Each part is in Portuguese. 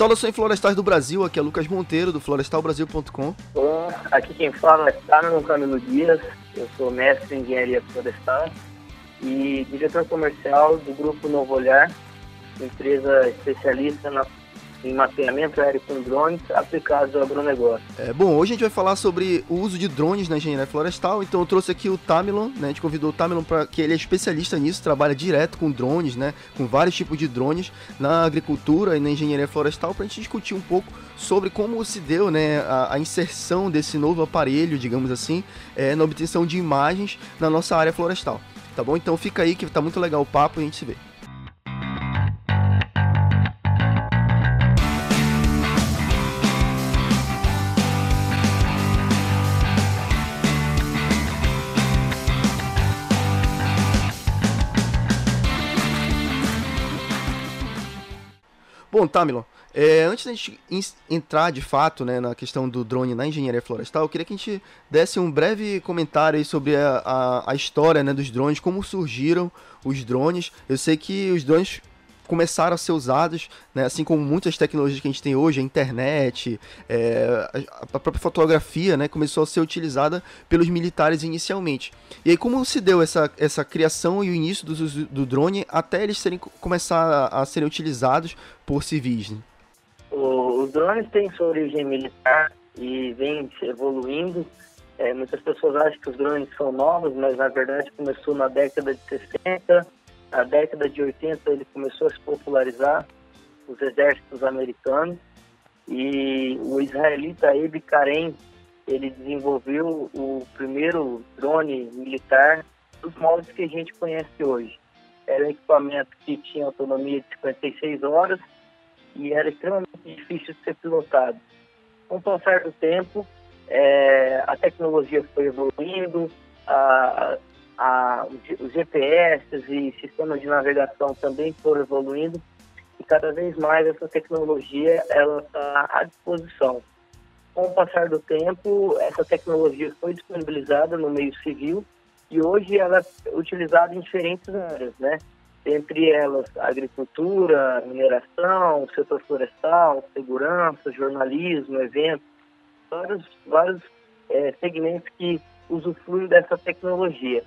Saudações florestais do Brasil, aqui é Lucas Monteiro, do florestalbrasil.com. Bom, aqui quem fala é Carlos Camilo Dias, eu sou mestre em engenharia florestal e diretor comercial do Grupo Novo Olhar, empresa especialista na em mapeamento aéreo com drones aplicados ao agronegócio. É, bom, hoje a gente vai falar sobre o uso de drones na engenharia florestal, então eu trouxe aqui o Tamilon, né, a gente convidou o Tamilon para que ele é especialista nisso, trabalha direto com drones, né, com vários tipos de drones na agricultura e na engenharia florestal, para a gente discutir um pouco sobre como se deu né, a, a inserção desse novo aparelho, digamos assim, é, na obtenção de imagens na nossa área florestal. Tá bom? Então fica aí que tá muito legal o papo e a gente se vê. Bom, Tamilon, é, antes da gente entrar de fato né, na questão do drone na engenharia florestal, eu queria que a gente desse um breve comentário sobre a, a, a história né, dos drones, como surgiram os drones. Eu sei que os drones começaram a ser usados, né, assim como muitas tecnologias que a gente tem hoje, a internet, é, a própria fotografia, né, começou a ser utilizada pelos militares inicialmente. E aí como se deu essa, essa criação e o início do, do drone até eles serem, começar a, a serem utilizados por civis? Né? os drones têm sua origem militar e vem evoluindo. É, muitas pessoas acham que os drones são novos, mas na verdade começou na década de 60, na década de 80 ele começou a se popularizar, os exércitos americanos, e o israelita Ebi Karen, ele desenvolveu o primeiro drone militar dos moldes que a gente conhece hoje. Era um equipamento que tinha autonomia de 56 horas e era extremamente difícil de ser pilotado. Com o passar do tempo, é, a tecnologia foi evoluindo, a, a, os GPS e sistemas de navegação também foram evoluindo e cada vez mais essa tecnologia ela está à disposição. Com o passar do tempo, essa tecnologia foi disponibilizada no meio civil e hoje ela é utilizada em diferentes áreas, né? Entre elas, agricultura, mineração, setor florestal, segurança, jornalismo, eventos, vários, vários é, segmentos que usufruem dessa tecnologia.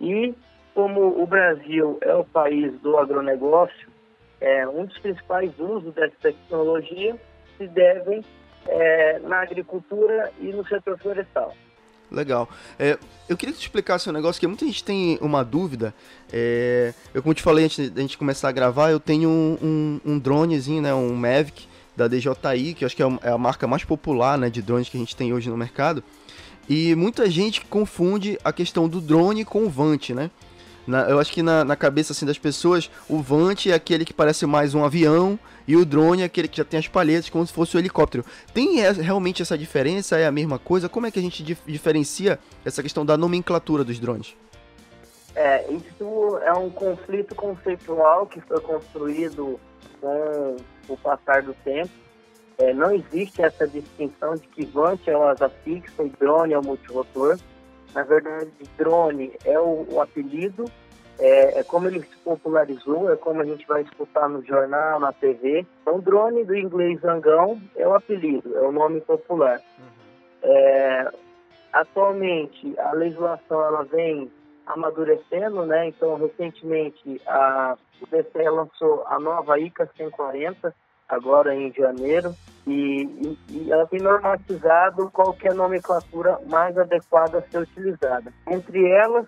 E como o Brasil é o país do agronegócio, é, um dos principais usos dessa tecnologia se devem é, na agricultura e no setor florestal. Legal. É, eu queria que tu explicasse um negócio que muita gente tem uma dúvida. É, eu, como te falei antes da gente começar a gravar, eu tenho um, um, um, dronezinho, né, um Mavic da DJI, que eu acho que é, é a marca mais popular né, de drones que a gente tem hoje no mercado. E muita gente confunde a questão do drone com o Vant, né? Na, eu acho que na, na, cabeça assim, das pessoas, o Vant é aquele que parece mais um avião e o drone é aquele que já tem as palhetas como se fosse um helicóptero. Tem realmente essa diferença? É a mesma coisa? Como é que a gente dif diferencia essa questão da nomenclatura dos drones? É, isso é um conflito conceitual que foi construído com o passar do tempo é, não existe essa distinção de que Vant é o asa fixa e drone é o multirotor. Na verdade, drone é o, o apelido, é, é, como ele se popularizou, é como a gente vai escutar no jornal, na TV. Então, drone do inglês zangão é o apelido, é o nome popular. Uhum. É, atualmente, a legislação ela vem amadurecendo, né? Então, recentemente, a, o DCE lançou a nova ICA 140, agora em janeiro, e, e, e, ela tem é a nomenclatura mais adequada a ser utilizada. Entre elas,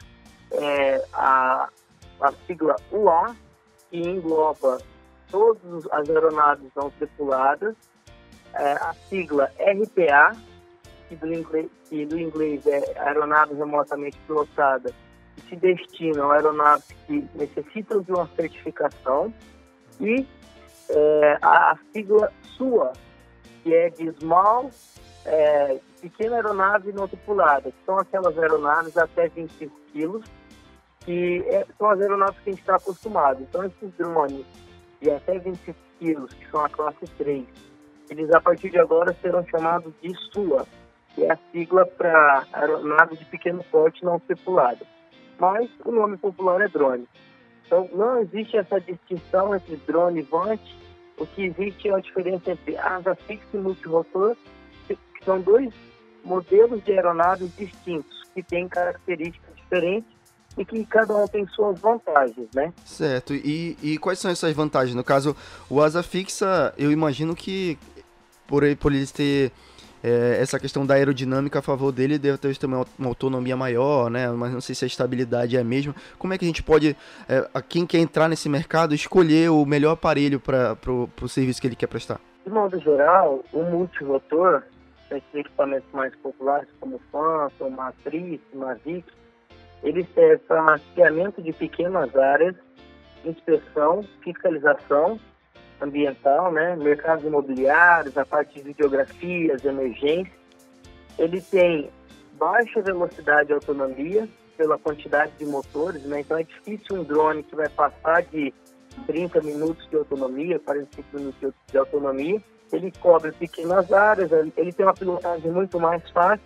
é, a, a sigla UA, que engloba todas as aeronaves não tripuladas, é, a sigla RPA, que do inglês, que do inglês é aeronave remotamente pilotada, que se destinam a aeronaves que necessitam de uma certificação, e é, a, a, sigla SUA, que é de Small, é, pequena aeronave não tripulada, que são aquelas aeronaves até 25 quilos, que é, são as aeronaves que a gente está acostumado. Então, esses drones de até 25 quilos, que são a classe 3, eles a partir de agora serão chamados de SUA, que é a sigla para aeronave de pequeno porte não tripulada. Mas o nome popular é drone. Então, não existe essa distinção entre drone e vante. o que existe é a diferença entre asa fixa e multirotor, que são dois modelos de aeronaves distintos, que têm características diferentes e que cada um tem suas vantagens, né? Certo. E, e quais são essas vantagens? No caso, o asa fixa, eu imagino que por, por eles ter é, essa questão da aerodinâmica a favor dele deve ter também uma autonomia maior, né? Mas não sei se a estabilidade é a mesma. Como é que a gente pode, é, a quem quer entrar nesse mercado, escolher o melhor aparelho para o serviço que ele quer prestar? De modo geral, o multirotor, esses equipamentos mais populares como Phantom, Matriz, Mavic, ele serve para mapeamento de pequenas áreas, inspeção, fiscalização ambiental, né, mercados imobiliários, a parte de videografias, emergência. Ele tem baixa velocidade e autonomia pela quantidade de motores, né? Então é difícil um drone que vai passar de 30 minutos de autonomia, 45 minutos de autonomia. Ele cobre pequenas áreas, ele tem uma pilotagem muito mais fácil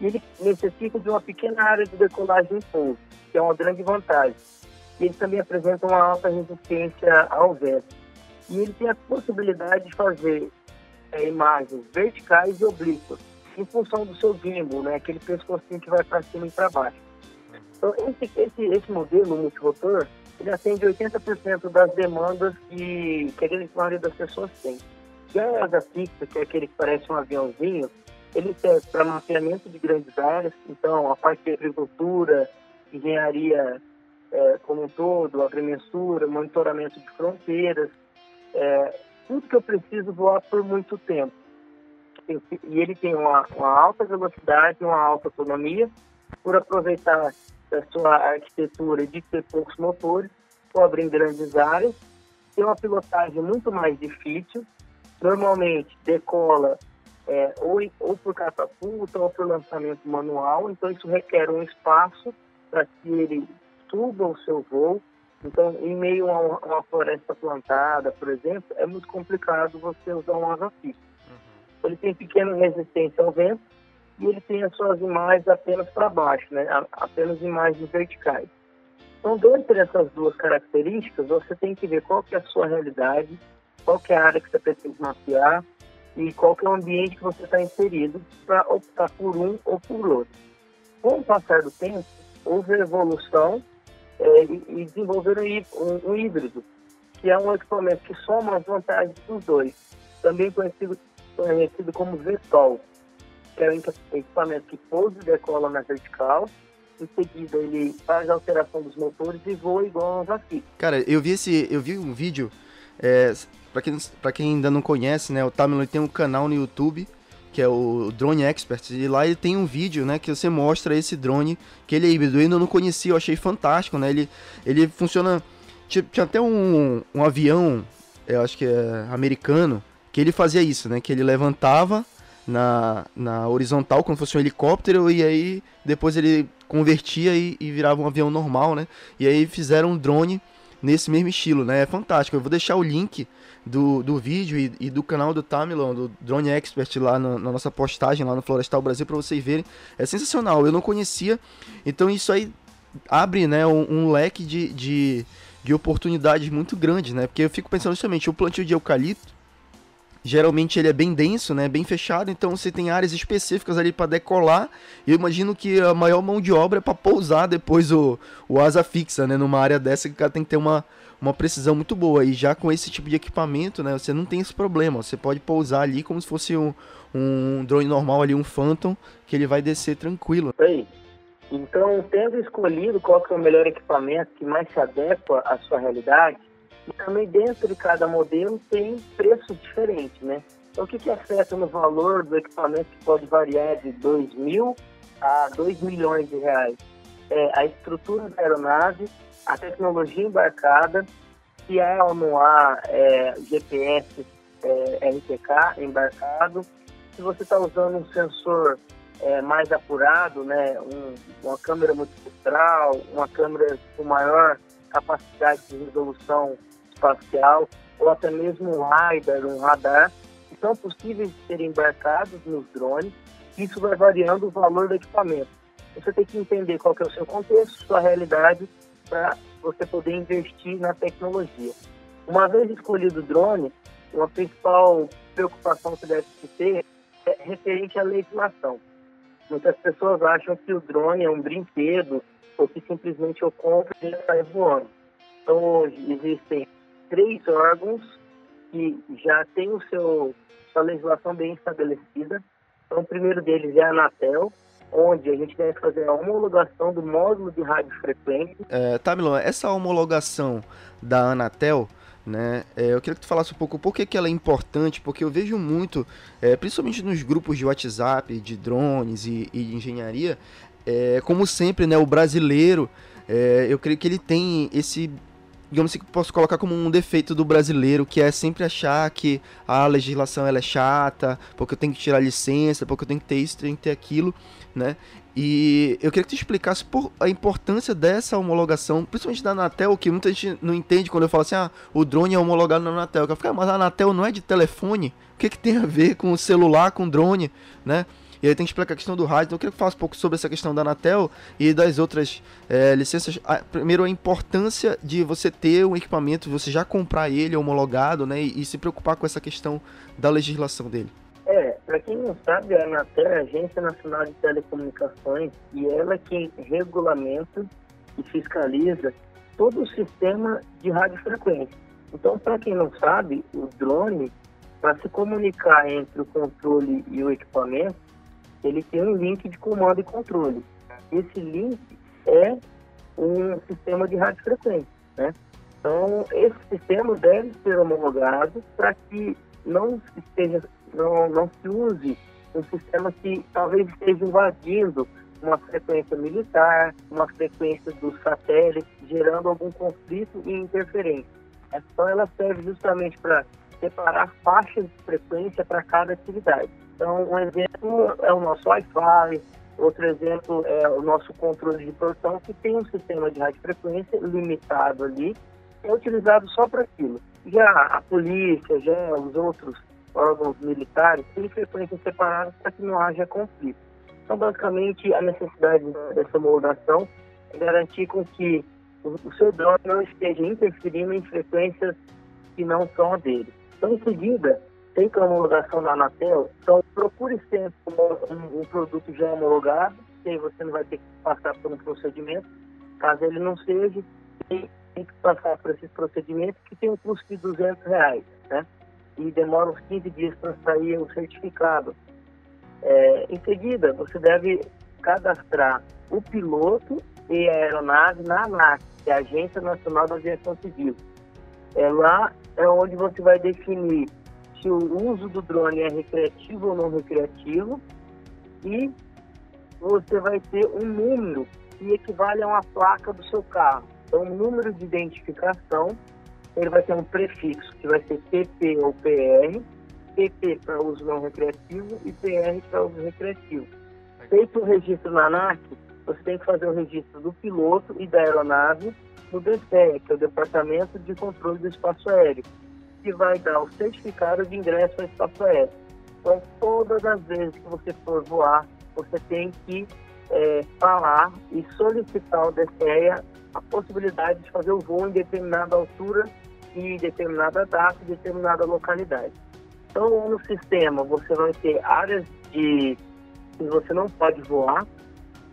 e ele necessita de uma pequena área de decolagem em pouso, que é uma grande vantagem. E ele também apresenta uma alta resistência ao vento e ele tem a possibilidade de fazer é, imagens verticais e oblíquas, em função do seu gimbal, né, aquele pescocinho que vai para cima e para baixo. Então, esse, esse, esse modelo multirotor, ele atende 80% das demandas que, que a maioria das pessoas tem. Já a asa fixa, que é aquele que parece um aviãozinho, ele serve para mapeamento de grandes áreas, então a parte de agricultura, engenharia é, como um todo, agrimensura, monitoramento de fronteiras, que eu preciso voar por muito tempo. E ele tem uma, uma alta velocidade, uma alta autonomia, por aproveitar a sua arquitetura de ter poucos motores, cobre em grandes áreas, tem uma pilotagem muito mais difícil, normalmente decola é, ou, ou por catapulta ou por lançamento manual, então isso requer um espaço para que ele suba o seu voo então, em meio a uma, uma, floresta plantada, por exemplo, é muito complicado você usar um asa fixa. Uhum. Ele tem pequena resistência ao vento e ele tem as suas imagens apenas para baixo, né? apenas imagens verticais. Então, dentre essas duas características, você tem que ver qual que é a sua realidade, qual que é a área que você precisa mapear e qual que é o ambiente que você está inserido para optar por um ou por outro. Com o passar do tempo, houve evolução é, e, e desenvolveram um, um, híbrido, que é um equipamento que soma as vantagens dos dois, também conhecido, conhecido como VTOL, que é um equipamento que pousa e decola na vertical, em seguida ele faz a alteração dos motores e voa igual aos aqui. Cara, eu vi esse, eu vi um vídeo, é, para quem, pra quem ainda não conhece, né, o Tamilon tem um canal no YouTube que é o Drone Expert, e lá ele tem um vídeo, né, que você mostra esse drone, que ele é híbrido, eu ainda não conhecia, eu achei fantástico, né, ele, ele funciona, tinha, tinha até um, um avião, eu acho que é americano, que ele fazia isso, né, que ele levantava na, na horizontal, como se fosse um helicóptero, e aí depois ele convertia e, e virava um avião normal, né, e aí fizeram um drone nesse mesmo estilo, né, é fantástico, eu vou deixar o link do, do vídeo e, e do canal do Tamilon, do Drone Expert lá no, na nossa postagem lá no Florestal Brasil para vocês verem. É sensacional, eu não conhecia, então isso aí abre né, um, um leque de, de, de oportunidades muito grandes, né? Porque eu fico pensando justamente, o plantio de eucalipto, geralmente ele é bem denso, né, bem fechado, então você tem áreas específicas ali para decolar. Eu imagino que a maior mão de obra é para pousar depois o, o asa fixa, né, numa área dessa que o cara tem que ter uma, uma precisão muito boa. E já com esse tipo de equipamento, né, você não tem esse problema. Você pode pousar ali como se fosse um, um drone normal ali, um Phantom, que ele vai descer tranquilo. Ei, então, tendo escolhido qual que é o melhor equipamento que mais se adequa à sua realidade, e também dentro de cada modelo tem preço diferente, né? Então, o que, que afeta no valor do equipamento que pode variar de 2 mil a 2 milhões de reais? É a estrutura da aeronave, a tecnologia embarcada, se há ou não há é, GPS é, RTK embarcado, se você está usando um sensor é, mais apurado, né, um, uma câmera multispectral, uma câmera com maior capacidade de resolução espacial, ou até mesmo um LiDAR, um radar, que são possíveis de serem embarcados nos drones, isso vai variando o valor do equipamento. Você tem que entender qual que é o seu contexto, sua realidade para você poder investir na tecnologia. Uma vez escolhido o drone, uma principal preocupação que deve se ter é referente à legislação. Muitas pessoas acham que o drone é um brinquedo ou que simplesmente eu compro e ele sai voando. Então, hoje existem três órgãos que já têm o seu, sua legislação bem estabelecida. Então, o primeiro deles é a Anatel, onde a gente deve fazer a homologação do módulo de radiofrequência. É, Tamilon, essa homologação da Anatel, né, é, eu queria que tu falasse um pouco por que, que ela é importante, porque eu vejo muito, é, principalmente nos grupos de WhatsApp, de drones e, e de engenharia, é, como sempre, né, o brasileiro, é, eu creio que ele tem esse digamos que posso colocar como um defeito do brasileiro, que é sempre achar que a legislação ela é chata, porque eu tenho que tirar licença, porque eu tenho que ter isso, tenho que ter aquilo, né? E eu queria que tu explicasse por a importância dessa homologação, principalmente da Anatel, que muita gente não entende quando eu falo assim, ah, o drone é homologado na Anatel. Eu falo, ah, mas a Anatel não é de telefone? O que, que tem a ver com o celular, com o drone, né? E aí tem que explicar a questão do rádio. Então eu queria que falasse um pouco sobre essa questão da Anatel e das outras é, licenças. primeiro, a importância de você ter um equipamento, você já comprar ele homologado, né? E, e se preocupar com essa questão da legislação dele. É, para quem não sabe, a Anatel é a Agência Nacional de Telecomunicações e ela é quem regulamenta e fiscaliza todo o sistema de radiofrequência. Então, para quem não sabe, o drone, para se comunicar entre o controle e o equipamento, ele tem um link de comando e controle. Esse link é um sistema de radiofrequência, né? Então, esse sistema deve ser homologado para que não esteja, não, não se use um sistema que talvez esteja invadindo uma frequência militar, uma frequência do satélite, gerando algum conflito e interferência. Então, ela serve justamente para separar faixas de frequência para cada atividade. Então, um exemplo é o nosso Wi-Fi, outro exemplo é o nosso controle de portão, que tem um sistema de radiofrequência limitado ali, é utilizado só para aquilo. Já a polícia, já os outros órgãos militares têm frequências separadas para que não haja conflito. Então, basicamente, a necessidade dessa homologação é garantir com que o seu drone não esteja interferindo em frequências que não são a dele. Então, em seguida, tem que homologação da Anatel, então procure sempre um, um, produto já homologado, que aí você não vai ter que passar por um procedimento. Caso ele não seja, tem, tem que passar por esse procedimento que tem um custo de 200 reais, né? E demora uns 15 dias para sair o certificado. É, em seguida, você deve cadastrar o piloto e a aeronave na ANAC, que é a Agência Nacional da Aviação Civil. É lá é onde você vai definir se o uso do drone é recreativo ou não recreativo e você vai ter um número que equivale a uma placa do seu carro. Então, o número de identificação, ele vai ter um prefixo que vai ser PP ou PR, PP para uso não recreativo e PR para uso recreativo. Feito o registro na ANAC, você tem que fazer o registro do piloto e da aeronave no DPE, que é o Departamento de Controle do Espaço Aéreo que vai dar o certificado de ingresso ao espaço aéreo. Então, todas as vezes que você for voar, você tem que é, falar e solicitar ao DCEA a possibilidade de fazer o voo em determinada altura e determinada data e determinada localidade. Então, no sistema, você vai ter áreas de que você não pode voar,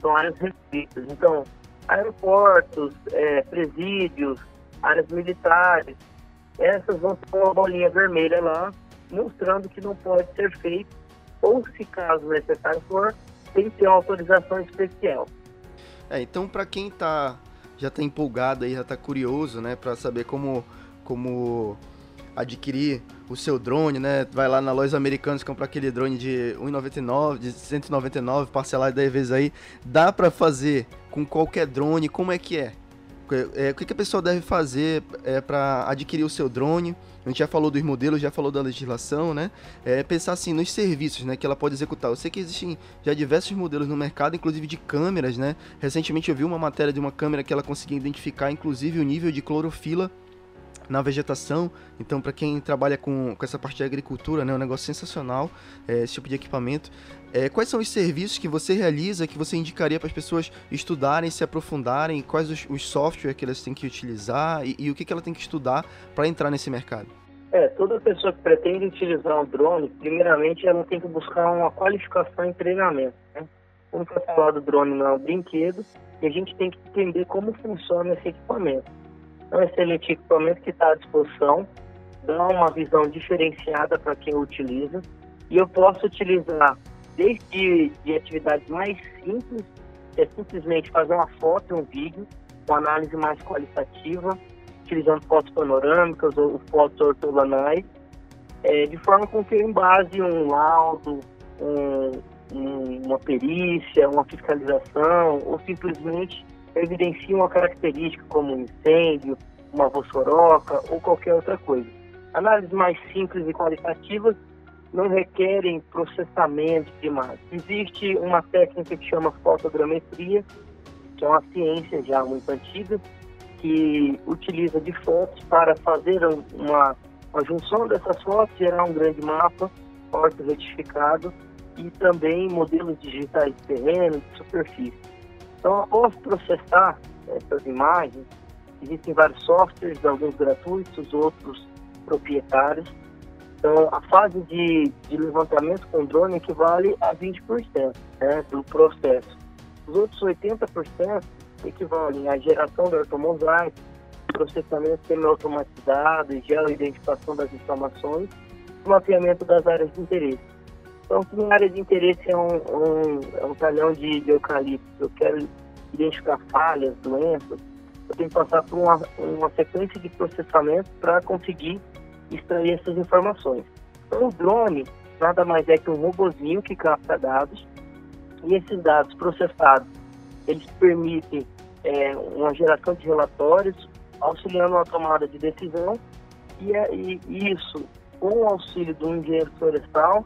são áreas restritas. Então, aeroportos, é, presídios, áreas militares, essas vão ter uma bolinha vermelha lá, mostrando que não pode ser feito, ou se caso necessário for, tem que ter uma autorização especial. É, então para quem tá, já está empolgado aí, já está curioso, né, para saber como, como adquirir o seu drone, né? Vai lá na loja americana e compra aquele drone de 1,99, de 199, parcelar 10 vezes aí. Dá para fazer com qualquer drone, como é que é? É, o que, que, a pessoa deve fazer é, para adquirir o seu drone? A gente já falou dos modelos, já falou da legislação, né? É, pensar assim nos serviços, né, que ela pode executar. Eu sei que existem já diversos modelos no mercado, inclusive de câmeras, né? Recentemente eu vi uma matéria de uma câmera que ela conseguia identificar, inclusive, o nível de clorofila na vegetação. Então, para quem trabalha com, com essa parte de agricultura, né, é um negócio sensacional é, esse tipo de equipamento. É, quais são os serviços que você realiza, que você indicaria para as pessoas estudarem, se aprofundarem? Quais os, os softwares que elas têm que utilizar e, e o que, que ela tem que estudar para entrar nesse mercado? É, toda pessoa que pretende utilizar um drone, primeiramente ela tem que buscar uma qualificação e treinamento. Né? Como foi falado, o drone não é um brinquedo e a gente tem que entender como funciona esse equipamento. Um excelente equipamento que está à disposição, dá uma visão diferenciada para quem utiliza. E eu posso utilizar desde de atividades mais simples, é simplesmente fazer uma foto e um vídeo, com análise mais qualitativa, utilizando fotos panorâmicas ou fotos ortogonais, é, de forma com que eu embase um laudo, um, um, uma perícia, uma fiscalização, ou simplesmente evidencie uma característica como um incêndio, uma vossoroca ou qualquer outra coisa. Análises mais simples e qualitativas não requerem processamento de imagem. Existe uma técnica que chama fotogrametria, que é uma ciência já muito antiga, que utiliza de fotos para fazer uma, uma junção dessas fotos, gerar um grande mapa, orto-retificado, e também modelos digitais de terreno, de superfície. Então, após processar essas imagens, existem vários softwares, alguns gratuitos, outros proprietários, então, a fase de, de levantamento com drone equivale a 20% né, do processo. Os outros 80% equivalem à geração do ortomosaico, processamento semi-automatizado e geoidentificação das informações mapeamento das áreas de interesse. Então, minha área de interesse é um, um, é um talhão de, de eucalipto, eu quero identificar falhas, doenças, eu tenho que passar por uma, uma sequência de processamento para conseguir extrair essas informações. Então, o drone nada mais é que um robozinho que capta dados e esses dados processados, eles permitem é, uma geração de relatórios, auxiliando a tomada de decisão e, é, e isso com o auxílio um engenheiro florestal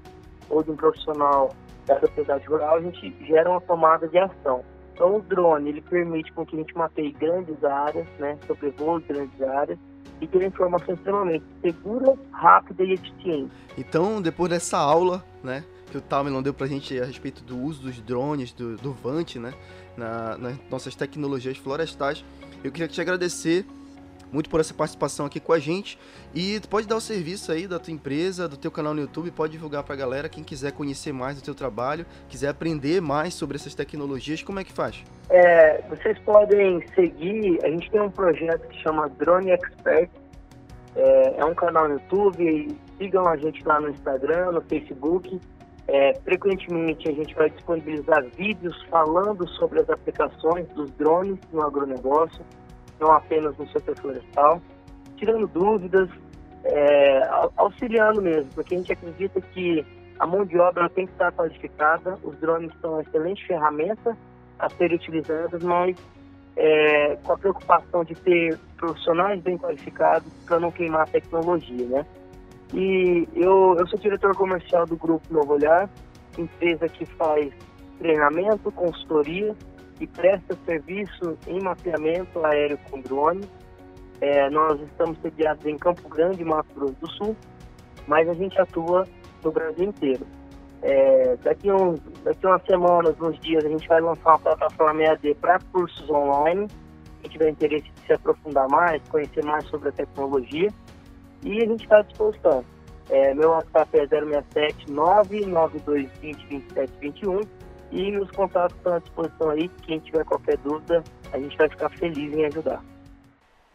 ou de um profissional da propriedade rural, a gente gera uma tomada de ação. Então, o drone ele permite com que a gente mapeie grandes áreas, né, sobrevoe grandes áreas, e ter informação extremamente segura, rápida e eficiente. Então, depois dessa aula, né, que o Tamelon deu pra gente a respeito do uso dos drones, do, do Vant, né, na, nas nossas tecnologias florestais, eu queria te agradecer muito por essa participação aqui com a gente. E pode dar o serviço aí da tua empresa, do teu canal no YouTube, pode divulgar para a galera, quem quiser conhecer mais do teu trabalho, quiser aprender mais sobre essas tecnologias, como é que faz? É, vocês podem seguir, a gente tem um projeto que chama Drone Expert, é, é um canal no YouTube, sigam a gente lá no Instagram, no Facebook. É, frequentemente a gente vai disponibilizar vídeos falando sobre as aplicações dos drones no agronegócio não apenas no setor florestal, tirando dúvidas, é, auxiliando mesmo, porque a gente acredita que a mão de obra tem que estar qualificada, os drones são uma excelente ferramenta a serem utilizadas, mas é, com a preocupação de ter profissionais bem qualificados para não queimar a tecnologia, né? E eu, eu sou diretor comercial do Grupo Novo Olhar, empresa que faz treinamento, consultoria que presta serviço em mapeamento aéreo com drone. É, nós estamos sediados em Campo Grande, Mato Grosso do Sul, mas a gente atua no Brasil inteiro. É, daqui, uns, daqui umas semanas, uns dias, a gente vai lançar uma plataforma EAD para cursos online. Quem tiver interesse de se aprofundar mais, conhecer mais sobre a tecnologia. E a gente está à disposição. É, meu WhatsApp é 067 99220 2721 e os contatos estão à disposição aí. Quem tiver qualquer dúvida, a gente vai ficar feliz em ajudar.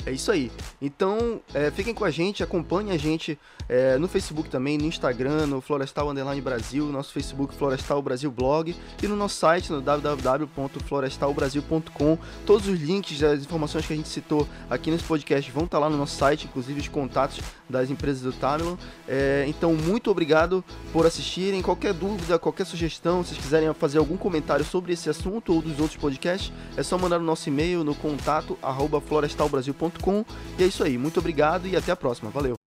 É isso aí. Então, é, fiquem com a gente, acompanhem a gente é, no Facebook também, no Instagram, no Florestal Underline Brasil, nosso Facebook Florestal Brasil Blog e no nosso site no www.florestalbrasil.com. Todos os links, as informações que a gente citou aqui nesse podcast vão estar lá no nosso site, inclusive os contatos das empresas do Tamilon. É, então, muito obrigado por assistirem. Qualquer dúvida, qualquer sugestão, se vocês quiserem fazer algum comentário sobre esse assunto ou dos outros podcasts, é só mandar no nosso e-mail no contato florestalbrasil.com e é isso aí. Muito obrigado e até a próxima. Valeu!